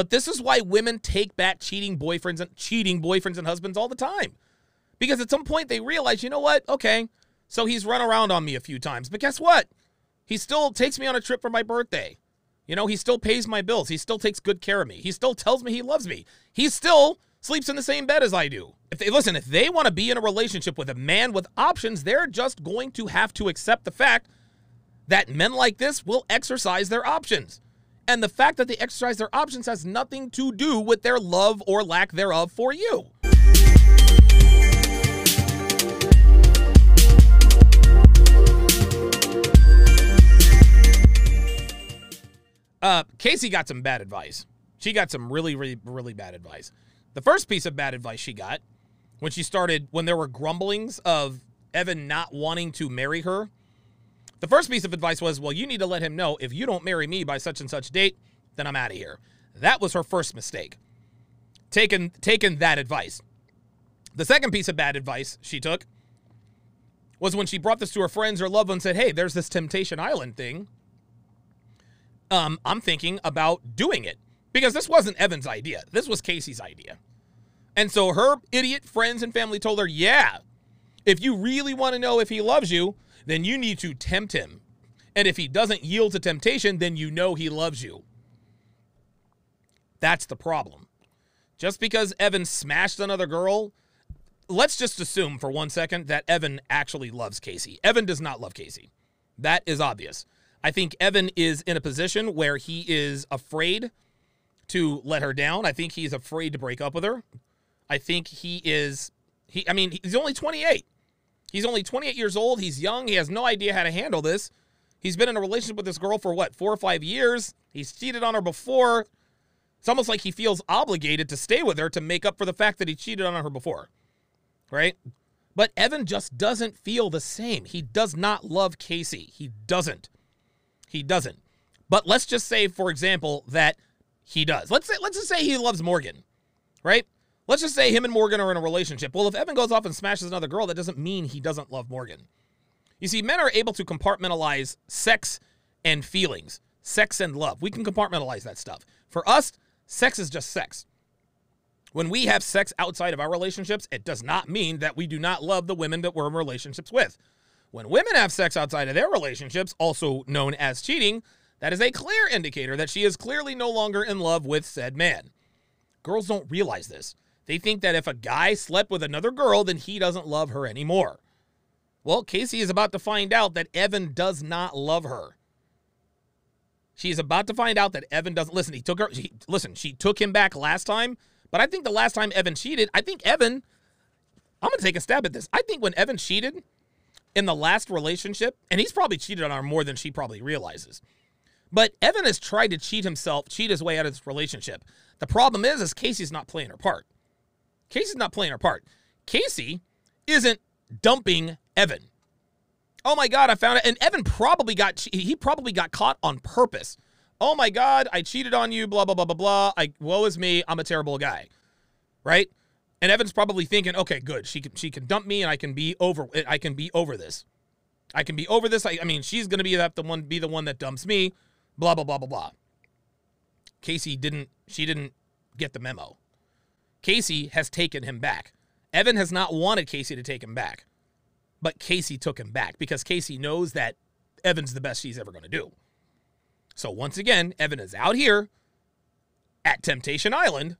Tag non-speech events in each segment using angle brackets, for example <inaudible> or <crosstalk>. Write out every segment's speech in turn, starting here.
But this is why women take back cheating boyfriends and cheating boyfriends and husbands all the time. Because at some point they realize, you know what? Okay, so he's run around on me a few times. But guess what? He still takes me on a trip for my birthday. You know, he still pays my bills. He still takes good care of me. He still tells me he loves me. He still sleeps in the same bed as I do. If they listen, if they want to be in a relationship with a man with options, they're just going to have to accept the fact that men like this will exercise their options. And the fact that they exercise their options has nothing to do with their love or lack thereof for you. Uh, Kaci got some bad advice. She got some really, really, really bad advice. The first piece of bad advice she got when she started, when there were grumblings of Evan not wanting to marry her, the first piece of advice was, well, you need to let him know if you don't marry me by such and such date, then I'm out of here. That was her first mistake. Taking taken that advice. The second piece of bad advice she took was when she brought this to her friends or loved ones and said, hey, there's this Temptation Island thing. Um, I'm thinking about doing it because this wasn't Evan's idea. This was Kaci's idea. And so her idiot friends and family told her, yeah, if you really want to know if he loves you, then you need to tempt him. And if he doesn't yield to temptation, then you know he loves you. That's the problem. Just because Evan smashed another girl, let's just assume for one second that Evan actually loves Kaci. Evan does not love Kaci. That is obvious. I think Evan is in a position where he is afraid to let her down. I think he's afraid to break up with her. I think he is he I mean, he's only 28. He's only 28 years old. He's young. He has no idea how to handle this. He's been in a relationship with this girl for what, 4 or 5 years. He's cheated on her before. It's almost like he feels obligated to stay with her to make up for the fact that he cheated on her before. Right? But Evan just doesn't feel the same. He does not love Kaci. He doesn't. He doesn't. But let's just say, for example, that he does. Let's say, let's just say he loves Morgan, right? Let's just say him and Morgan are in a relationship. Well, if Evan goes off and smashes another girl, that doesn't mean he doesn't love Morgan. You see, men are able to compartmentalize sex and feelings, sex and love. We can compartmentalize that stuff. For us, sex is just sex. When we have sex outside of our relationships, it does not mean that we do not love the women that we're in relationships with. When women have sex outside of their relationships, also known as cheating, that is a clear indicator that she is clearly no longer in love with said man. Girls don't realize this. They think that if a guy slept with another girl, then he doesn't love her anymore. Well, Kaci is about to find out that Evan does not love her. She's about to find out that Evan doesn't listen. He took her. She, listen, she took him back last time, but I think the last time Evan cheated, I think Evan. I'm gonna take a stab at this. I think when Evan cheated in the last relationship, and he's probably cheated on her more than she probably realizes. But Evan has tried to cheat himself, cheat his way out of this relationship. The problem is, is Kaci's not playing her part. Kaci's not playing her part. Kaci isn't dumping Evan. Oh my God, I found it. And Evan probably got, he probably got caught on purpose. Oh my God, I cheated on you, blah, blah, blah, blah, blah. I, woe is me. I'm a terrible guy. Right? And Evan's probably thinking, okay, good. She can, she can dump me and I can be over, I can be over this. I can be over this. I, I mean, she's to be that the one, be the one that dumps me, blah, blah, blah, blah, blah. Kaci didn't, she didn't get the memo. Kaci has taken him back. Evan has not wanted Kaci to take him back, but Kaci took him back because Kaci knows that Evan's the best she's ever going to do. So once again, Evan is out here at Temptation Island.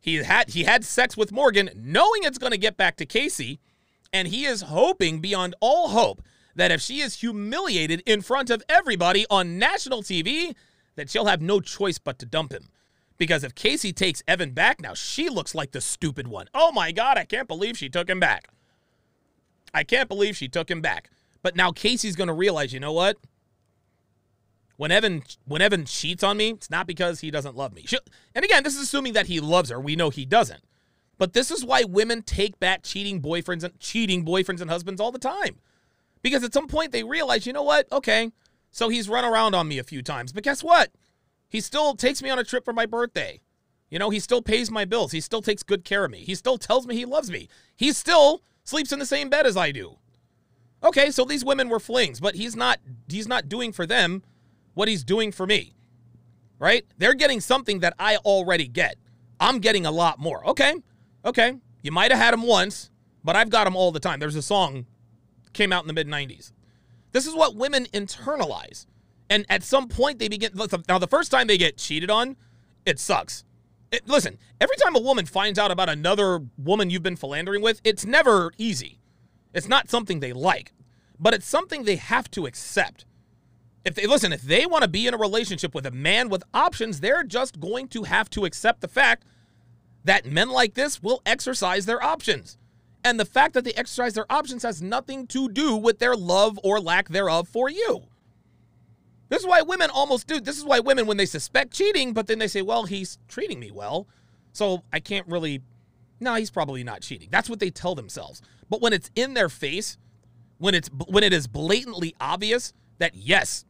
He had he had sex with Morgan knowing it's going to get back to Kaci, and he is hoping beyond all hope that if she is humiliated in front of everybody on national TV, that she'll have no choice but to dump him. Because if Kaci takes Evan back now, she looks like the stupid one. Oh my God, I can't believe she took him back. I can't believe she took him back. But now Kaci's going to realize, you know what? When Evan when Evan cheats on me, it's not because he doesn't love me. She, and again, this is assuming that he loves her. We know he doesn't. But this is why women take back cheating boyfriends and cheating boyfriends and husbands all the time. Because at some point they realize, you know what? Okay, so he's run around on me a few times. But guess what? He still takes me on a trip for my birthday. You know, he still pays my bills. He still takes good care of me. He still tells me he loves me. He still sleeps in the same bed as I do. Okay, so these women were flings, but he's not he's not doing for them what he's doing for me. right? They're getting something that I already get. I'm getting a lot more. Okay, okay. You might have had them once, but I've got them all the time. There's a song came out in the mid 90s. This is what women internalize. And at some point, they begin. Now, the first time they get cheated on, it sucks. It, listen, every time a woman finds out about another woman you've been philandering with, it's never easy. It's not something they like, but it's something they have to accept. If they listen, if they want to be in a relationship with a man with options, they're just going to have to accept the fact that men like this will exercise their options. And the fact that they exercise their options has nothing to do with their love or lack thereof for you. This is why women almost do. This is why women, when they suspect cheating, but then they say, well, he's treating me well. So I can't really, no, he's probably not cheating. That's what they tell themselves. But when it's in their face, when it's when it is blatantly obvious that yes,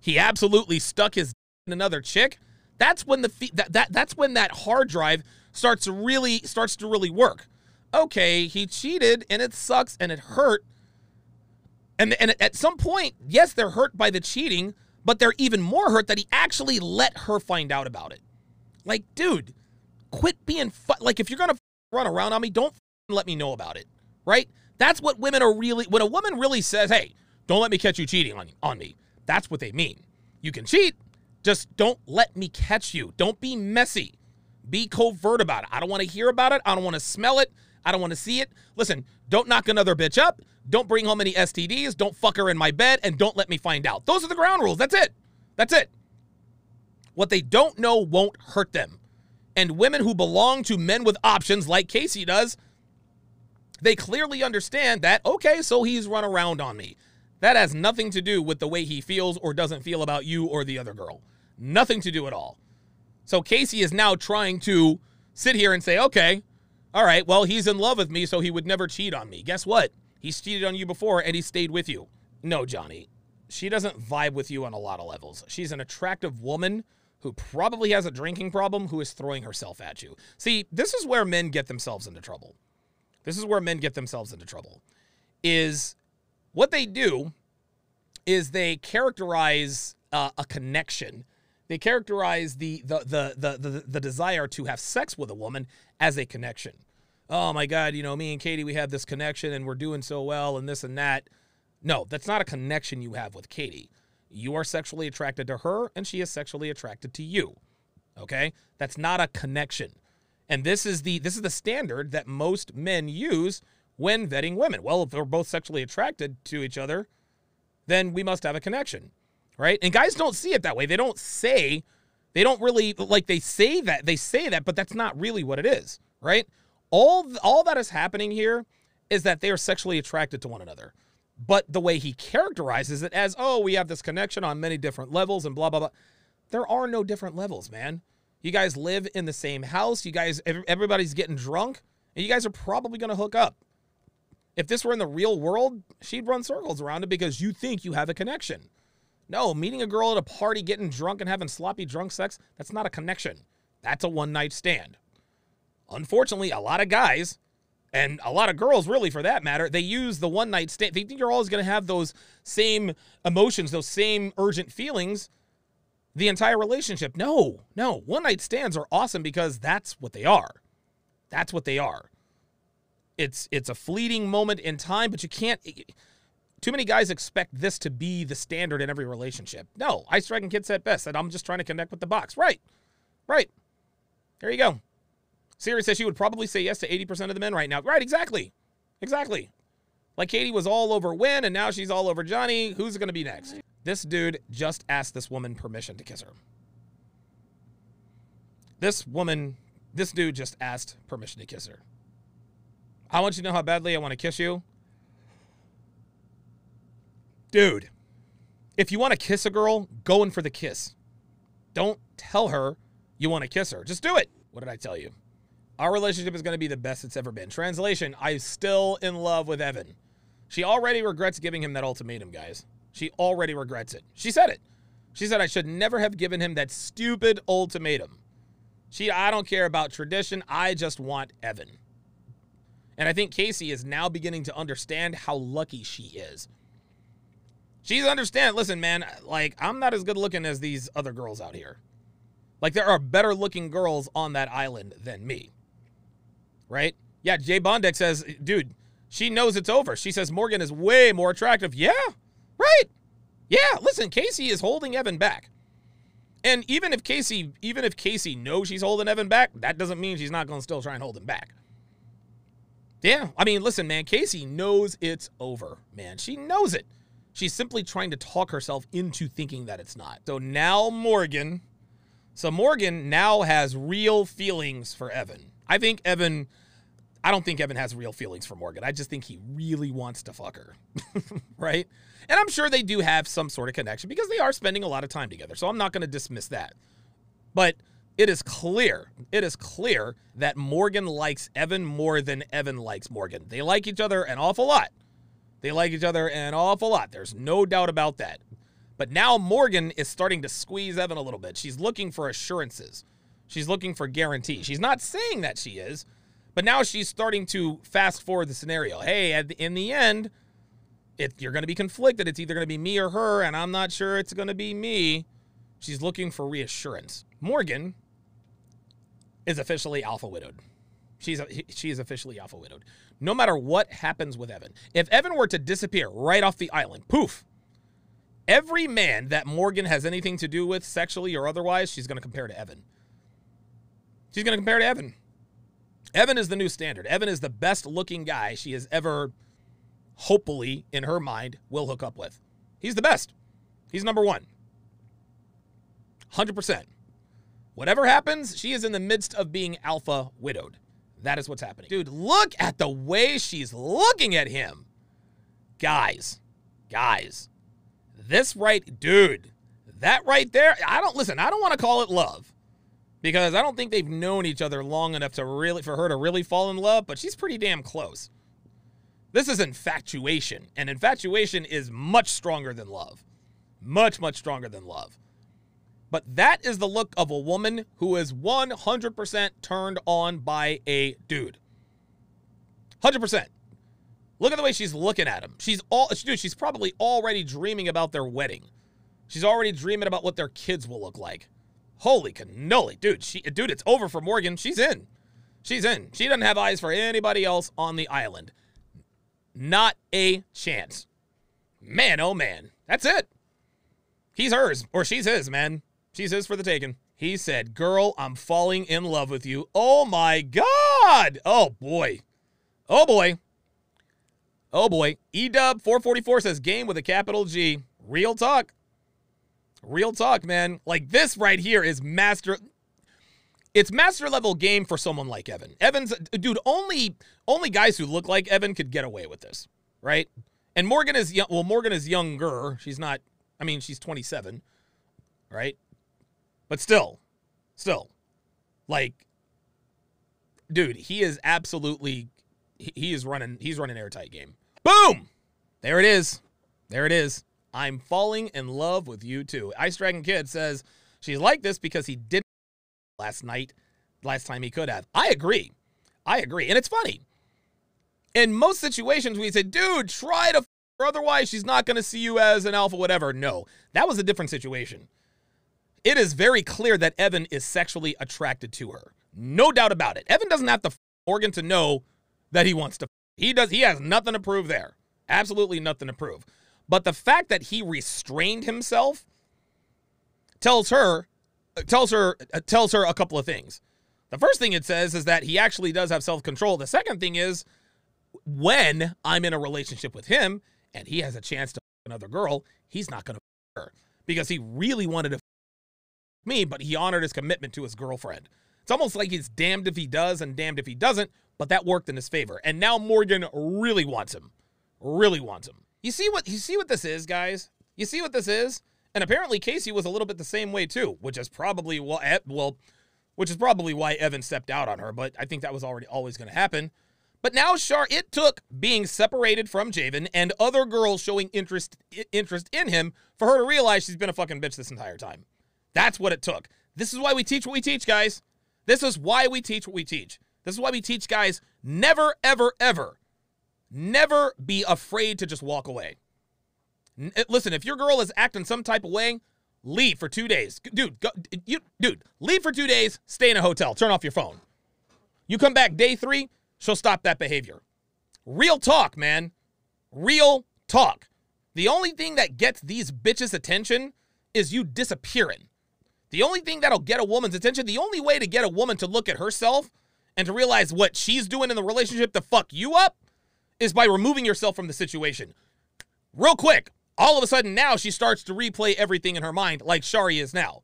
he absolutely stuck his <laughs> in another chick, that's when the that, that that's when that hard drive starts to really starts to really work. Okay, he cheated and it sucks and it hurt. And and at some point, yes, they're hurt by the cheating, but they're even more hurt that he actually let her find out about it. Like, dude, quit being fu- like if you're gonna run around on me, don't let me know about it, right? That's what women are really. When a woman really says, "Hey, don't let me catch you cheating on on me," that's what they mean. You can cheat, just don't let me catch you. Don't be messy. Be covert about it. I don't want to hear about it. I don't want to smell it. I don't want to see it. Listen, don't knock another bitch up. Don't bring home any STDs. Don't fuck her in my bed. And don't let me find out. Those are the ground rules. That's it. That's it. What they don't know won't hurt them. And women who belong to men with options, like Kaci does, they clearly understand that, okay, so he's run around on me. That has nothing to do with the way he feels or doesn't feel about you or the other girl. Nothing to do at all. So Kaci is now trying to sit here and say, okay, all right, well, he's in love with me, so he would never cheat on me. Guess what? He's cheated on you before and he stayed with you. No, Johnny. She doesn't vibe with you on a lot of levels. She's an attractive woman who probably has a drinking problem who is throwing herself at you. See, this is where men get themselves into trouble. This is where men get themselves into trouble. Is what they do is they characterize uh, a connection. They characterize the the, the the the the desire to have sex with a woman as a connection. Oh my God, you know, me and Katie, we have this connection and we're doing so well and this and that. No, that's not a connection you have with Katie. You are sexually attracted to her and she is sexually attracted to you. Okay? That's not a connection. And this is the this is the standard that most men use when vetting women. Well, if they're both sexually attracted to each other, then we must have a connection. Right? And guys don't see it that way. They don't say they don't really like they say that they say that, but that's not really what it is, right? All all that is happening here is that they are sexually attracted to one another. But the way he characterizes it as, oh, we have this connection on many different levels and blah blah blah. There are no different levels, man. You guys live in the same house. You guys, everybody's getting drunk, and you guys are probably going to hook up. If this were in the real world, she'd run circles around it because you think you have a connection. No, meeting a girl at a party, getting drunk, and having sloppy drunk sex, that's not a connection. That's a one night stand. Unfortunately, a lot of guys, and a lot of girls, really, for that matter, they use the one night stand. They think you're always going to have those same emotions, those same urgent feelings the entire relationship. No, no. One night stands are awesome because that's what they are. That's what they are. It's it's a fleeting moment in time, but you can't too many guys expect this to be the standard in every relationship. No, Ice Dragon Kid said best that I'm just trying to connect with the box. Right. Right. There you go. Siri says she would probably say yes to 80% of the men right now. Right, exactly. Exactly. Like Katie was all over Win, and now she's all over Johnny. Who's going to be next? This dude just asked this woman permission to kiss her. This woman, this dude just asked permission to kiss her. I want you to know how badly I want to kiss you. Dude, if you want to kiss a girl, go in for the kiss. Don't tell her you want to kiss her. Just do it. What did I tell you? Our relationship is going to be the best it's ever been. Translation I'm still in love with Evan. She already regrets giving him that ultimatum, guys. She already regrets it. She said it. She said, I should never have given him that stupid ultimatum. She, I don't care about tradition. I just want Evan. And I think Kaci is now beginning to understand how lucky she is. She's understand. Listen, man, like I'm not as good looking as these other girls out here. Like there are better looking girls on that island than me. Right? Yeah, Jay Bondek says, dude, she knows it's over. She says Morgan is way more attractive. Yeah, right. Yeah, listen, Kaci is holding Evan back. And even if Kaci, even if Kaci knows she's holding Evan back, that doesn't mean she's not going to still try and hold him back. Yeah, I mean, listen, man, Kaci knows it's over, man. She knows it. She's simply trying to talk herself into thinking that it's not. So now Morgan, so Morgan now has real feelings for Evan. I think Evan, I don't think Evan has real feelings for Morgan. I just think he really wants to fuck her, <laughs> right? And I'm sure they do have some sort of connection because they are spending a lot of time together. So I'm not going to dismiss that. But it is clear, it is clear that Morgan likes Evan more than Evan likes Morgan. They like each other an awful lot. They like each other an awful lot. There's no doubt about that. But now Morgan is starting to squeeze Evan a little bit. She's looking for assurances. She's looking for guarantee. She's not saying that she is, but now she's starting to fast forward the scenario. Hey, in the end, you're going to be conflicted. It's either going to be me or her, and I'm not sure it's going to be me. She's looking for reassurance. Morgan is officially alpha widowed. She's she is officially alpha widowed. No matter what happens with Evan, if Evan were to disappear right off the island, poof, every man that Morgan has anything to do with sexually or otherwise, she's going to compare to Evan. She's going to compare to Evan. Evan is the new standard. Evan is the best looking guy she has ever hopefully, in her mind, will hook up with. He's the best. He's number one. 100%. Whatever happens, she is in the midst of being alpha widowed. That is what's happening. Dude, look at the way she's looking at him. Guys, guys, this right, dude, that right there, I don't, listen, I don't want to call it love because I don't think they've known each other long enough to really, for her to really fall in love, but she's pretty damn close. This is infatuation, and infatuation is much stronger than love. Much, much stronger than love. But that is the look of a woman who is 100% turned on by a dude. 100%. Look at the way she's looking at him. She's all dude, she's probably already dreaming about their wedding. She's already dreaming about what their kids will look like. Holy cannoli, dude. She dude, it's over for Morgan. She's in. She's in. She doesn't have eyes for anybody else on the island. Not a chance. Man, oh man. That's it. He's hers, or she's his, man. She's his for the taking. He said, Girl, I'm falling in love with you. Oh my God. Oh boy. Oh boy. Oh boy. Edub444 says, Game with a capital G. Real talk. Real talk, man. Like this right here is master it's master level game for someone like Evan. Evan's dude, only only guys who look like Evan could get away with this, right? And Morgan is young, well, Morgan is younger. She's not. I mean, she's 27, right? But still, still, like, dude, he is absolutely. He is running. He's running airtight game. Boom. There it is. There it is. I'm falling in love with you too. Ice Dragon Kid says she's like this because he didn't last night, last time he could have. I agree. I agree. And it's funny. In most situations, we say, dude, try to, or otherwise she's not going to see you as an alpha, whatever. No, that was a different situation. It is very clear that Evan is sexually attracted to her. No doubt about it. Evan doesn't have to Morgan to know that he wants to. He does. He has nothing to prove there. Absolutely nothing to prove. But the fact that he restrained himself tells her tells her uh, tells her a couple of things. The first thing it says is that he actually does have self-control. The second thing is when I'm in a relationship with him and he has a chance to another girl, he's not going to her because he really wanted to me, but he honored his commitment to his girlfriend. It's almost like he's damned if he does and damned if he doesn't, but that worked in his favor. And now Morgan really wants him. Really wants him. You see what you see what this is, guys? You see what this is? And apparently Kaci was a little bit the same way too, which is probably why eh, well, which is probably why Evan stepped out on her, but I think that was already always going to happen. But now Shari it took being separated from Javen and other girls showing interest interest in him for her to realize she's been a fucking bitch this entire time. That's what it took. This is why we teach what we teach, guys. This is why we teach what we teach. This is why we teach guys never ever ever never be afraid to just walk away. Eh, listen, if your girl is acting some type of way, leave for two days. Dude, go, you, dude, leave for two days, stay in a hotel, turn off your phone. You come back day three, she'll stop that behavior. Real talk, man. Real talk. The only thing that gets these bitches' attention is you disappearing. The only thing that'll get a woman's attention, the only way to get a woman to look at herself and to realize what she's doing in the relationship to fuck you up is by removing yourself from the situation. Real quick, all of a sudden now she starts to replay everything in her mind like Shari is now.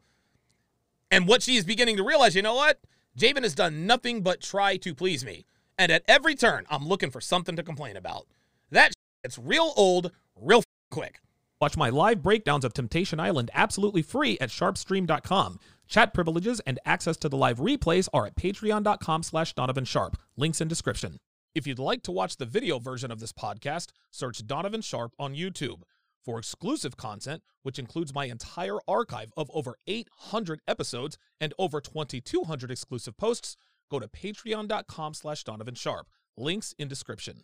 And what she is beginning to realize, you know what? Javen has done nothing but try to please me. And at every turn, I'm looking for something to complain about. That it's real old, real quick. Watch my live breakdowns of Temptation Island absolutely free at sharpestream.com. Chat privileges and access to the live replays are at patreon.com slash Donovan Sharpe. Links in description. If you'd like to watch the video version of this podcast, search Donovan Sharpe on YouTube. For exclusive content, which includes my entire archive of over 800 episodes and over 2,200 exclusive posts, go to patreon.com slash Donovan Sharpe. Links in description.